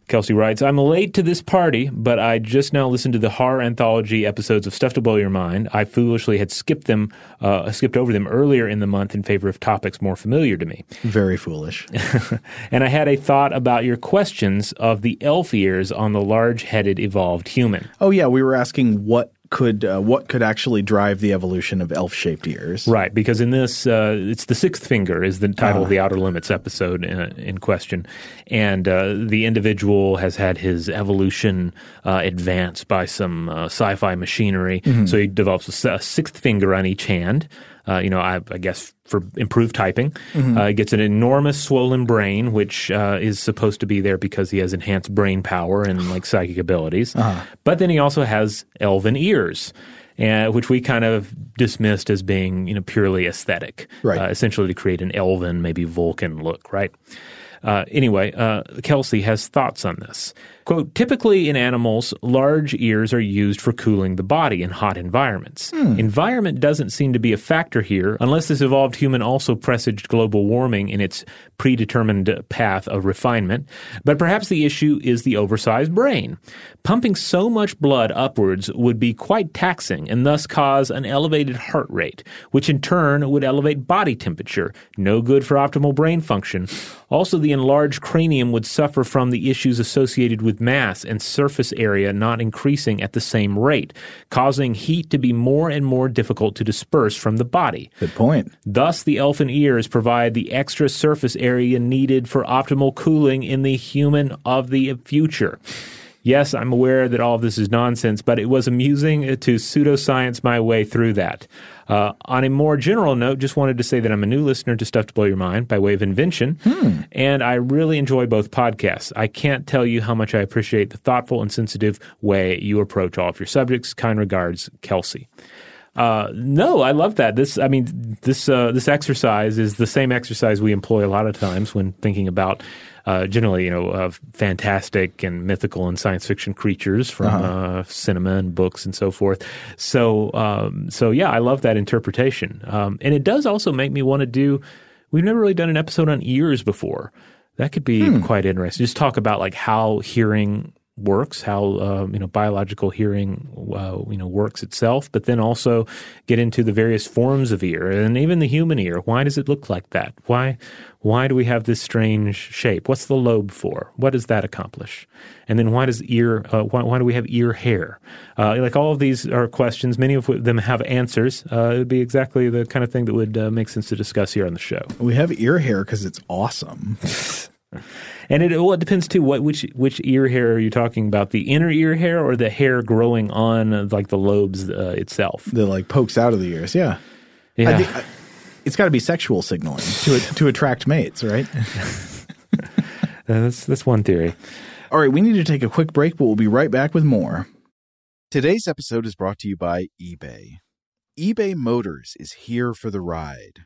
Kelsey writes, I'm late to this party, but I just now listened to the horror anthology episodes of Stuff to Blow Your Mind. I foolishly had skipped them, uh, skipped over them earlier in the month in favor of topics more familiar to me. Very foolish. <laughs> and I had a thought about your questions of the elf ears on the large headed evolved human. Oh, yeah. We were asking what could uh, what could actually drive the evolution of elf-shaped ears? Right, because in this, uh, it's the sixth finger is the title uh. of the ah. Outer Limits episode in, uh, in question, and uh, the individual has had his evolution uh, advanced by some sci-fi machinery, mm-hmm. so he develops a, a, sixth finger on each hand. You know, I, I guess for improved typing. Mm-hmm. Uh, gets an enormous swollen brain, which uh, is supposed to be there because he has enhanced brain power and like <sighs> psychic abilities. Uh-huh. But then he also has elven ears. Uh, which we kind of dismissed as being, you know, purely aesthetic, right. Uh, essentially to create an elven, maybe Vulcan look, right? Uh, anyway, uh, Kelsey has thoughts on this. Quote, typically in animals, large ears are used for cooling the body in hot environments. Hmm. Environment doesn't seem to be a factor here unless this evolved human also presaged global warming in its predetermined path of refinement. But perhaps the issue is the oversized brain. Pumping so much blood upwards would be quite taxing and thus cause an elevated heart rate, which in turn would elevate body temperature, no good for optimal brain function. Also, the enlarged cranium would suffer from the issues associated with mass and surface area not increasing at the same rate, causing heat to be more and more difficult to disperse from the body. Good point. Thus, the elfin ears provide the extra surface area needed for optimal cooling in the human of the future. Yes, I'm aware that all of this is nonsense, but it was amusing to pseudoscience my way through that. Uh, on a more general note, just wanted to say that I'm a new listener to Stuff to Blow Your Mind by way of invention, hmm. and I really enjoy both podcasts. I can't tell you how much I appreciate the thoughtful and sensitive way you approach all of your subjects. Kind regards, Kelsey. Uh, no, I love that. This, I mean, this uh, this exercise is the same exercise we employ a lot of times when thinking about uh, generally, you know, uh, fantastic and mythical and science fiction creatures from uh-huh. uh, cinema and books and so forth. So, um, so yeah, I love that interpretation, um, and it does also make me want to do. We've never really done an episode on ears before. That could be hmm. quite interesting. Just talk about like how hearing works, how um, you know biological hearing uh, you know works itself, but then also get into the various forms of ear and even the human ear. Why does it look like that? Why why do we have this strange shape? What's the lobe for? What does that accomplish? And then why does ear? Uh, why, why, do we have ear hair? Uh, like all of these are questions. Many of them have answers. Uh, it would be exactly the kind of thing that would uh, make sense to discuss here on the show. We have ear hair because it's awesome. <laughs> And it well, it depends too. What which which ear hair are you talking about? The inner ear hair or the hair growing on uh, like the lobes uh, itself? That like pokes out of the ears. Yeah, yeah. I think, I, it's got to be sexual signaling to to attract mates, right? <laughs> that's that's one theory. All right, we need to take a quick break, but we'll be right back with more. Today's episode is brought to you by eBay. eBay Motors is here for the ride.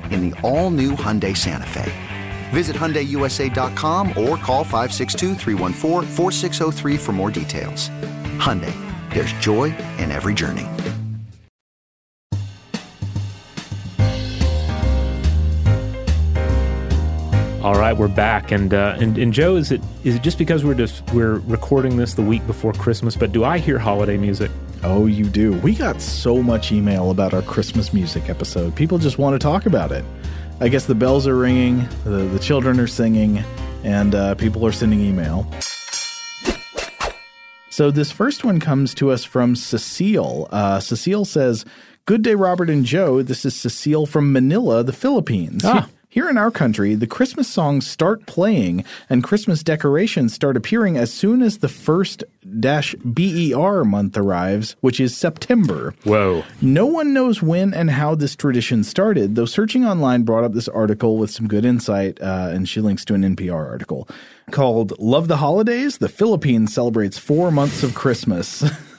in the all-new Hyundai Santa Fe. Visit HyundaiUSA.com or call 562 for more details. Hyundai, there's joy in every journey. All right, we're back, and uh, and and Joe, is it is it just because we're just we're recording this the week before Christmas? But do I hear holiday music? Oh, you do. We got so much email about our Christmas music episode. People just want to talk about it. I guess the bells are ringing, the, the children are singing, and uh, people are sending email. So this first one comes to us from Cecile. Uh, Cecile says, Good day, Robert and Joe. This is Cecile from Manila, the Philippines. Ah. Here in our country, the Christmas songs start playing and Christmas decorations start appearing as soon as the first dash BER month arrives, which is September. Whoa. No one knows when and how this tradition started, though searching online brought up this article with some good insight, uh, and she links to an NPR article called Love the Holidays? The Philippines celebrates four months of Christmas. <laughs>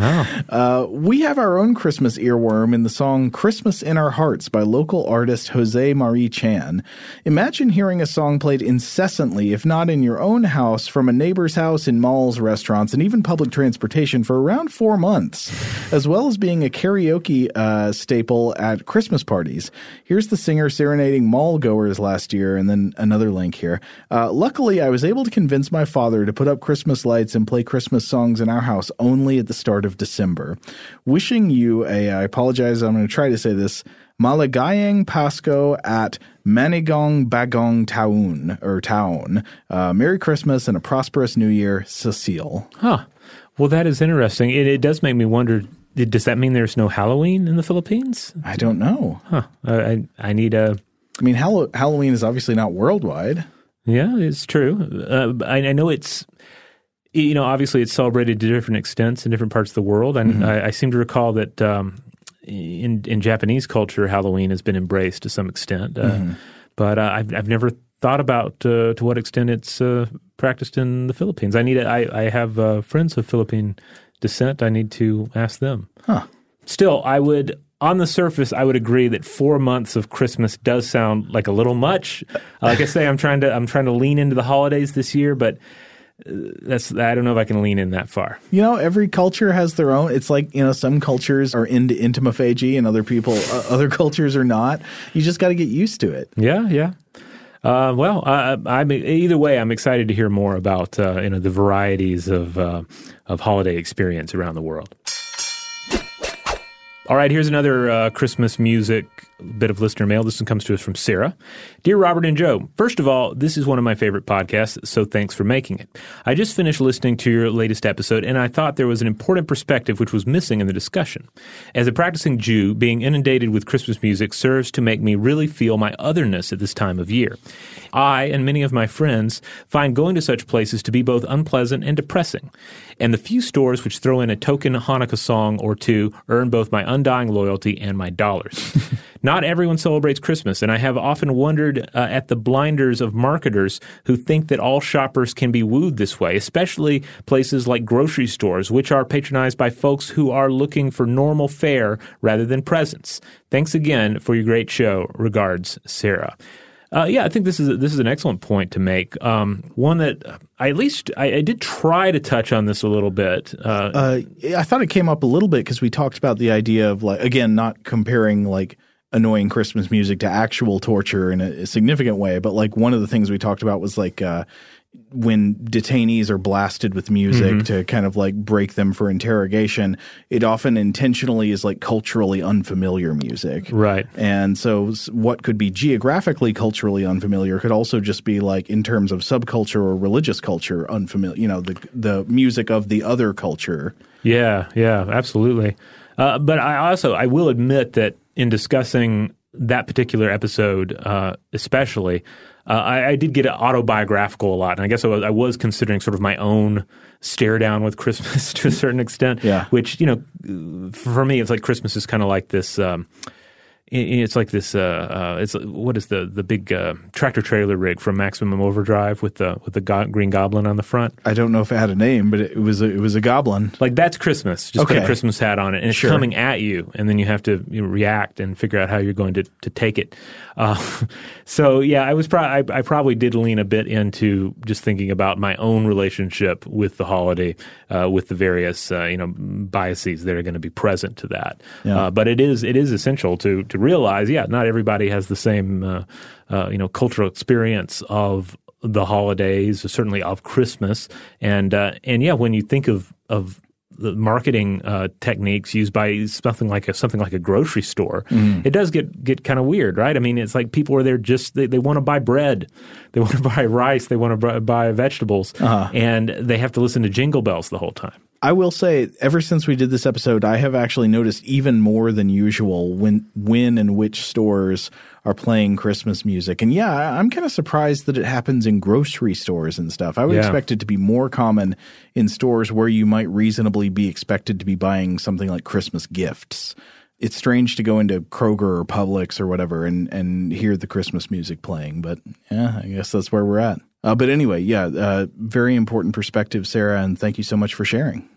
Wow. Uh, we have our own Christmas earworm in the song Christmas in Our Hearts by local artist Jose Marie Chan. Imagine hearing a song played incessantly, if not in your own house, from a neighbor's house, in malls, restaurants, and even public transportation for around four months, as well as being a karaoke uh, staple at Christmas parties. Here's the singer serenading mall goers last year, and then another link here. Uh, luckily, I was able to convince my father to put up Christmas lights and play Christmas songs in our house only at the start of December. Wishing you a, I apologize, I'm going to try to say this, Maligayang Pasko at Manigong Bagong Taon, or Town. Uh, Merry Christmas and a prosperous New Year, Cecile. Huh. Well, that is interesting. It, it does make me wonder. Does that mean there's no Halloween in the Philippines? I don't know. Huh. I I, I need a. I mean, Hall- Halloween is obviously not worldwide. Yeah, it's true. Uh, I, I know it's you know, obviously it's celebrated to different extents in different parts of the world. And Mm-hmm. I, I seem to recall that um, in in Japanese culture, Halloween has been embraced to some extent. Uh, Mm-hmm. But uh, I've I've never thought about uh, to what extent it's uh, practiced in the Philippines. I need a, I, I have uh, friends of Philippine descent. I need to ask them. Huh. Still, I would. On the surface, I would agree that four months of Christmas does sound like a little much. Uh, like I say, I'm trying to I'm trying to lean into the holidays this year, but that's I don't know if I can lean in that far. You know, every culture has their own. It's like you know, some cultures are into entomophagy, and other people, uh, other <laughs> cultures are not. You just got to get used to it. Yeah, yeah. Uh, well, I, I'm either way. I'm excited to hear more about uh, you know the varieties of uh, of holiday experience around the world. All right, here's another uh, Christmas music bit of listener mail. This one comes to us from Sarah. Dear Robert and Joe, first of all, this is one of my favorite podcasts, so thanks for making it. I just finished listening to your latest episode, and I thought there was an important perspective which was missing in the discussion. As a practicing Jew, being inundated with Christmas music serves to make me really feel my otherness at this time of year. I and many of my friends find going to such places to be both unpleasant and depressing. And the few stores which throw in a token Hanukkah song or two earn both my undying loyalty and my dollars. <laughs> Not everyone celebrates Christmas, and I have often wondered uh, at the blinders of marketers who think that all shoppers can be wooed this way, especially places like grocery stores, which are patronized by folks who are looking for normal fare rather than presents. Thanks again for your great show. Regards, Sarah. Uh, yeah, I think this is a, this is an excellent point to make. Um, one that I at least I, I, did try to touch on this a little bit. Uh, Uh, I thought it came up a little bit because we talked about the idea of like again, not comparing like annoying Christmas music to actual torture in a, a significant way, but like one of the things we talked about was like uh, when detainees are blasted with music to kind of like break them for interrogation, it often intentionally is like culturally unfamiliar music. Right. And so what could be geographically culturally unfamiliar could also just be like in terms of subculture or religious culture unfamiliar, you know, the the music of the other culture. Yeah, yeah, absolutely. Uh, but I also I will admit that in discussing that particular episode, uh, especially, uh, I, I did get autobiographical a lot, and I guess I was, I was considering sort of my own stare down with Christmas <laughs> to a certain extent. Yeah. Which you know, for me, it's like Christmas is kind of like this. Um, it's like this. Uh, uh, it's what is the the big uh, tractor trailer rig from Maximum Overdrive with the with the go- Green Goblin on the front. I don't know if it had a name, but it was a, it was a goblin. Like that's Christmas. Just put a Okay. Christmas hat on it, and it's Sure. coming at you, and then you have to you know, react and figure out how you're going to to take it. Uh, <laughs> so yeah, I was pro- I, I probably did lean a bit into just thinking about my own relationship with the holiday, uh, with the various uh, you know biases that are going to be present to that. Yeah. Uh, but it is it is essential to to realize, yeah, not everybody has the same uh, uh, you know cultural experience of the holidays, certainly of Christmas, and uh, and yeah, when you think of of the marketing uh, techniques used by something like a something like a grocery store, it does get get kind of weird, right? I mean, it's like people are there just they, they want to buy bread, <laughs> they want to buy rice, they want to buy vegetables, and they have to listen to jingle bells the whole time. I will say, ever since we did this episode, I have actually noticed even more than usual when when and which stores are playing Christmas music. And yeah, I'm kind of surprised that it happens in grocery stores and stuff. I would Yeah. expect it to be more common in stores where you might reasonably be expected to be buying something like Christmas gifts. It's strange to go into Kroger or Publix or whatever and, and hear the Christmas music playing, but yeah, I guess that's where we're at. Uh, but anyway, yeah, uh, very important perspective, Sarah, and thank you so much for sharing.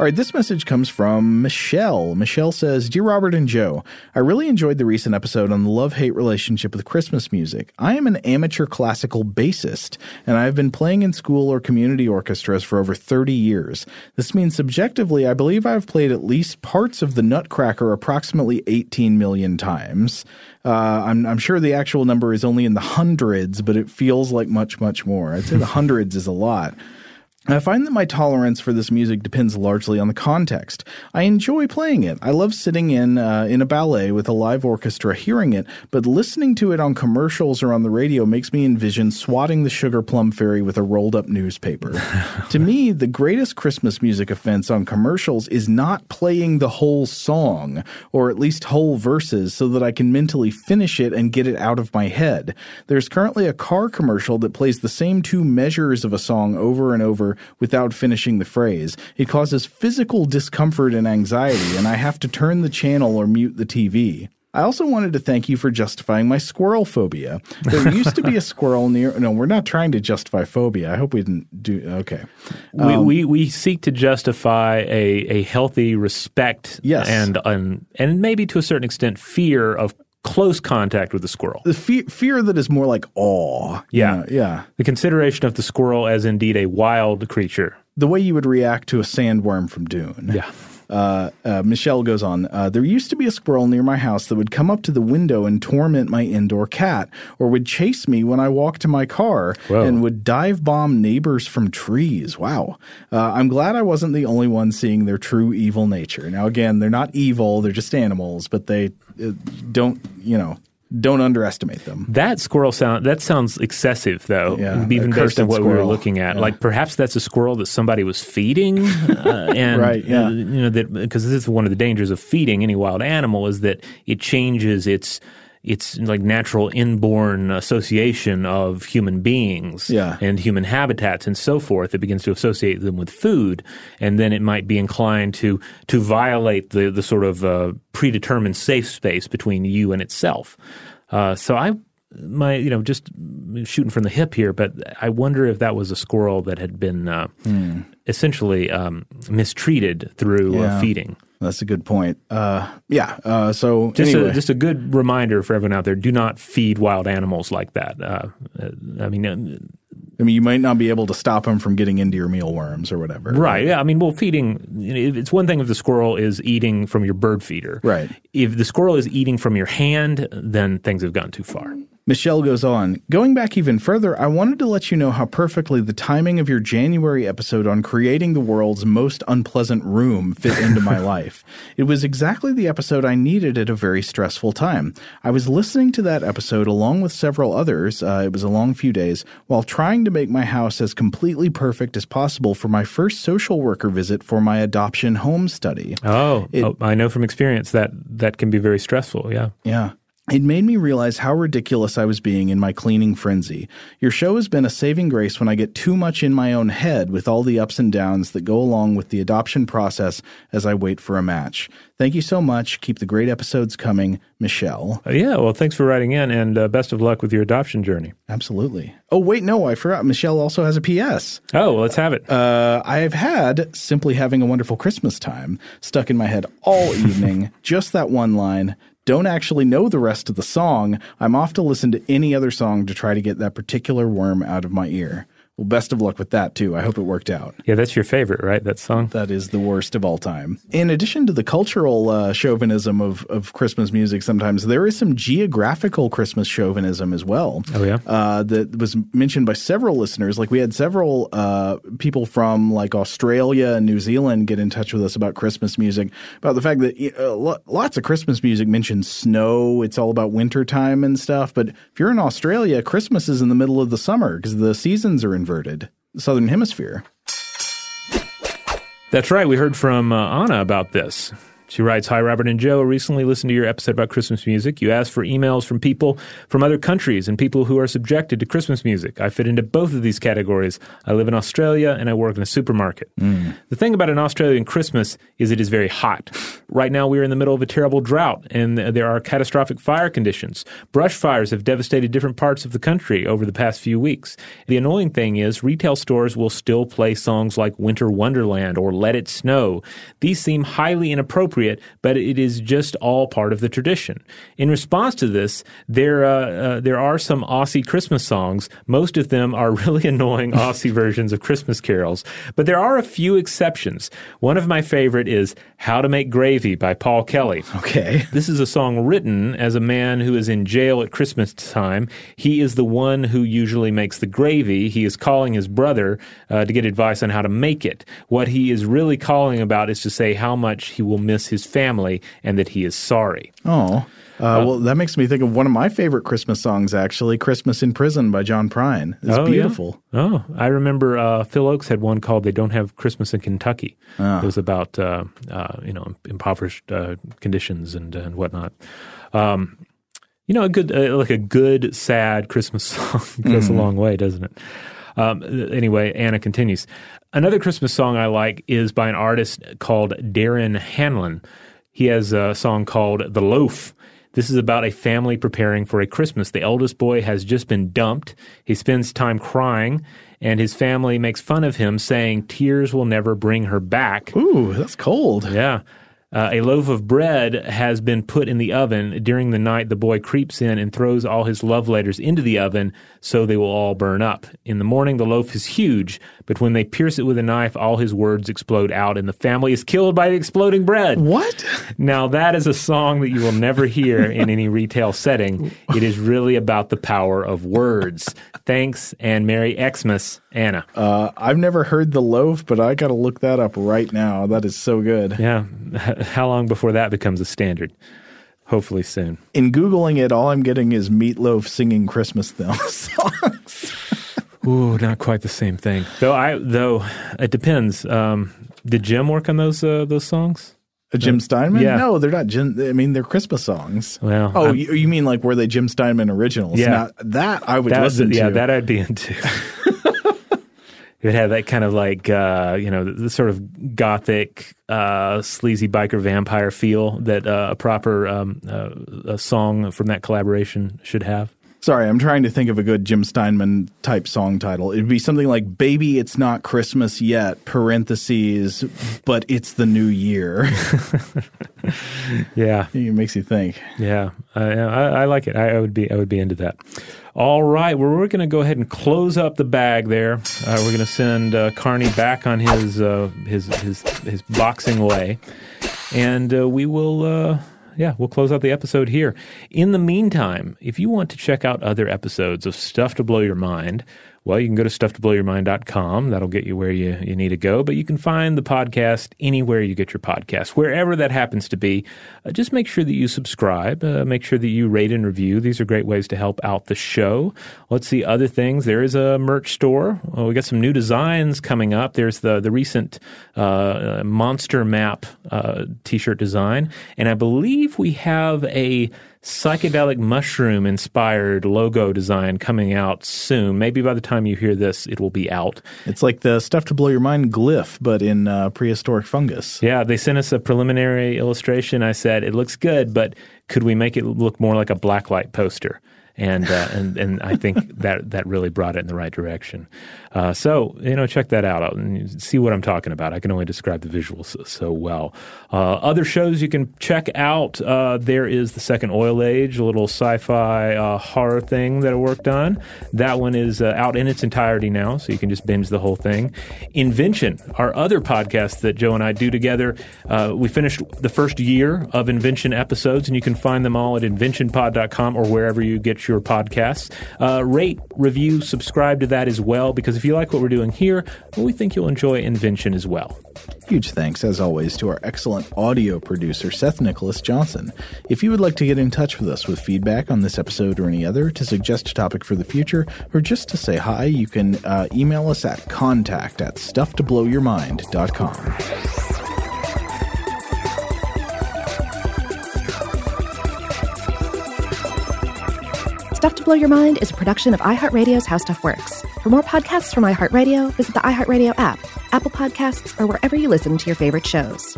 All right, this message comes from Michelle. Michelle says Dear Robert and Joe, I really enjoyed the recent episode on the love hate relationship with Christmas music. I am an amateur classical bassist, and I have been playing in school or community orchestras for over 30 years. This means subjectively, I believe I have played at least parts of the Nutcracker approximately 18 million times. Uh, I'm, I'm sure the actual number is only in the hundreds, but it feels like much, much more. I'd say the hundreds is a lot. I find that my tolerance for this music depends largely on the context. I enjoy playing it. I love sitting in uh, in a ballet with a live orchestra hearing it, but listening to it on commercials or on the radio makes me envision swatting the Sugar Plum Fairy with a rolled up newspaper. <laughs> to me, the greatest Christmas music offense on commercials is not playing the whole song, or at least whole verses, so that I can mentally finish it and get it out of my head. There's currently a car commercial that plays the same two measures of a song over and over without finishing the phrase. It causes physical discomfort and anxiety, and I have to turn the channel or mute the TV. I also wanted to thank you for justifying my squirrel phobia. There <laughs> used to be a squirrel near. No, we're not trying to justify phobia. I hope we didn't do. Okay. we, um, we we seek to justify a, a healthy respect Yes. and, and and maybe to a certain extent fear of close contact with the squirrel. The fear, fear that is more like awe. Yeah. know, yeah. The consideration of the squirrel as indeed a wild creature. The way you would react to a sandworm from Dune. Yeah. Uh, uh, Michelle goes on. Uh, there used to be a squirrel near my house that would come up to the window and torment my indoor cat, or would chase me when I walked to my car, Whoa. and would dive bomb neighbors from trees. Wow. Uh, I'm glad I wasn't the only one seeing their true evil nature. Now, again, they're not evil; they're just animals, but they uh, don't, you know, don't underestimate them. That squirrel sound that sounds excessive though, Yeah, even based on what we were looking at. Yeah. Like perhaps that's a squirrel that somebody was feeding, uh, <laughs> and Right, yeah. uh, you know that because this is one of the dangers of feeding any wild animal is that it changes its its like natural inborn association of human beings Yeah. and human habitats and so forth. It begins to associate them with food, and then it might be inclined to to violate the the sort of uh, predetermined safe space between you and itself. Uh, so I, my you know, just shooting from the hip here, but I wonder if that was a squirrel that had been uh, essentially um, mistreated through Yeah. uh, feeding. That's a good point. Uh, yeah. Uh, so Just anyway. a just a good reminder for everyone out there: do not feed wild animals like that. Uh, uh, I mean, uh, I mean, you might not be able to stop them from getting into your mealworms or whatever. Right. Yeah. I mean, well, feeding it's one thing if the squirrel is eating from your bird feeder. Right. If the squirrel is eating from your hand, then things have gone too far. Michelle goes on, going back even further, I wanted to let you know how perfectly the timing of your January episode on creating the world's most unpleasant room fit into my <laughs> life. It was exactly the episode I needed at a very stressful time. I was listening to that episode along with several others, uh, it was a long few days, while trying to make my house as completely perfect as possible for my first social worker visit for my adoption home study. Oh, It- oh, I know from experience that that can be very stressful. Yeah. Yeah. It made me realize how ridiculous I was being in my cleaning frenzy. Your show has been a saving grace when I get too much in my own head with all the ups and downs that go along with the adoption process as I wait for a match. Thank you so much. Keep the great episodes coming, Michelle. Uh, yeah. Well, thanks for writing in, and uh, best of luck with your adoption journey. Absolutely. Oh, wait, no, I forgot. Michelle also has a PS. Oh, let's have it. Uh, I've had simply having a wonderful Christmas time stuck in my head all evening. <laughs> just that one line. Don't actually know the rest of the song. I'm off to listen to any other song to try to get that particular worm out of my ear. Well, best of luck with that too. I hope it worked out. yeah, that's your favorite, right? That song. That is the worst of all time. In addition to the cultural uh, chauvinism of, of Christmas music, sometimes there is some geographical Christmas chauvinism as well. Oh, yeah? uh, that was mentioned by several listeners. Like we had several uh, people from like Australia and New Zealand get in touch with us about Christmas music, about the fact that uh, lots of Christmas music mentions snow. It's all about wintertime and stuff. But if you're in Australia, Christmas is in the middle of the summer because the seasons are inverted southern hemisphere. That's right. We heard from uh, Anna about this. She writes, Hi, Robert and Joe. Recently listened to your episode about Christmas music. You asked for emails from people from other countries and people who are subjected to Christmas music. I fit into both of these categories. I live in Australia and I work in a supermarket. Mm. The thing about an Australian Christmas is it is very hot. Right now, we are in the middle of a terrible drought and there are catastrophic fire conditions. Brush fires have devastated different parts of the country over the past few weeks. The annoying thing is, retail stores will still play songs like Winter Wonderland or Let It Snow. These seem highly inappropriate appropriate, but it is just all part of the tradition. In response to this, there uh, uh, there are some Aussie Christmas songs. Most of them are <laughs> really annoying Aussie versions of Christmas carols, but there are a few exceptions. One of my favorite is "How to Make Gravy" by Paul Kelly. Okay, this is a song written as a man who is in jail at Christmas time. He is the one who usually makes the gravy. He is calling his brother uh, to get advice on how to make it. What he is really calling about is to say how much he will miss his family and that he is sorry. Oh. Uh, uh, well, that makes me think of one of my favorite Christmas songs, actually, "Christmas in Prison" by John Prine. It's oh, beautiful. Yeah? Oh, I remember uh, Phil Ochs had one called "They Don't Have Christmas in Kentucky." Oh. It was about uh, uh, you know impoverished uh, conditions and and whatnot. Um, you know, a good like a good sad Christmas <laughs> song goes mm-hmm. a long way, doesn't it? Um, anyway, Anna continues. Another Christmas song I like is by an artist called Darren Hanlon. He has a song called The Loaf. This is about a family preparing for a Christmas. The eldest boy has just been dumped. He spends time crying, and his family makes fun of him, saying tears will never bring her back. Ooh, that's cold. Yeah. Uh, a loaf of bread has been put in the oven. During the night, the boy creeps in and throws all his love letters into the oven so they will all burn up. In the morning, the loaf is huge, but when they pierce it with a knife, all his words explode out and the family is killed by the exploding bread. What? Now, that is a song that you will never hear in any retail setting. It is really about the power of words. Thanks and Merry Xmas, Anna. Uh, I've never heard the loaf, but I got to look that up right now. That is so good. Yeah. <laughs> How long before that becomes a standard? Hopefully soon. In Googling it, all I'm getting is Meatloaf singing Christmas <laughs> songs. Ooh, not quite the same thing. Though I though it depends. Um, did Jim work on those uh, those songs? Uh, Jim Steinman? Yeah. No, they're not Jim. I mean, they're Christmas songs. Well, oh, you, you, mean like were they Jim Steinman originals? Yeah, now, that I would that listen to. Yeah, that I'd be into. <laughs> it had that kind of like uh, you know the, sort of gothic, uh, sleazy biker vampire feel that uh, a proper um, uh, a song from that collaboration should have. Sorry, I'm trying to think of a good Jim Steinman type song title. It'd be something like "Baby, It's Not Christmas Yet," parentheses, but it's the new year. <laughs> yeah, it makes you think. Yeah, uh, I, I, like it. I, I, would be I would be into that. All right, well, we're going to go ahead and close up the bag there. Uh, we're going to send uh, Carney back on his uh, his his his boxing way, and uh, we will uh, yeah, we'll close out the episode here. In the meantime, if you want to check out other episodes of Stuff to Blow Your Mind, well, you can go to stufftoblowyourmind.com. That'll get you where you, you need to go. But you can find the podcast anywhere you get your podcast, wherever that happens to be. Uh, just make sure that you subscribe. Uh, make sure that you rate and review. These are great ways to help out the show. Let's see other things. There is a merch store. Uh, we got some new designs coming up. There's the the recent uh, Monster Map uh, t-shirt design, and I believe we have a psychedelic mushroom inspired logo design coming out soon. Maybe by the time you hear this, it will be out. It's like the stuff to blow your mind glyph, but in uh, prehistoric fungus. Yeah, they sent us a preliminary illustration. I said, it looks good, but could we make it look more like a blacklight poster? and uh, and and I think <laughs> that that really brought it in the right direction. Uh, so you know, check that out and see what I'm talking about. I can only describe the visuals so, well. Uh, other shows you can check out. Uh, there is the Second Oil Age, a little sci-fi uh, horror thing that I worked on. That one is uh, out in its entirety now, so you can just binge the whole thing. Invention, our other podcast that Joe and I do together. we finished the first year of Invention episodes, and you can find them all at inventionpod.com or wherever you get your podcasts. Uh, rate, review, subscribe to that as well, because if you like what we're doing here, well, we think you'll enjoy Invention as well. Huge thanks, as always, to our excellent audio producer, Seth Nicholas Johnson. If you would like to get in touch with us with feedback on this episode or any other, to suggest a topic for the future, or just to say hi, you can uh, email us at contact at stufftoblowyourmind.com. Stuff to Blow Your Mind is a production of iHeartRadio's How Stuff Works. For more podcasts from iHeartRadio, visit the iHeartRadio app, Apple Podcasts, or wherever you listen to your favorite shows.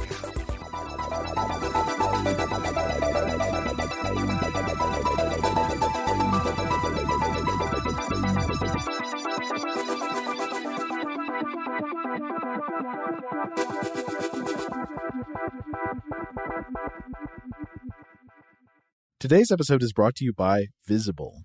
Today's episode is brought to you by Visible.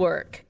work.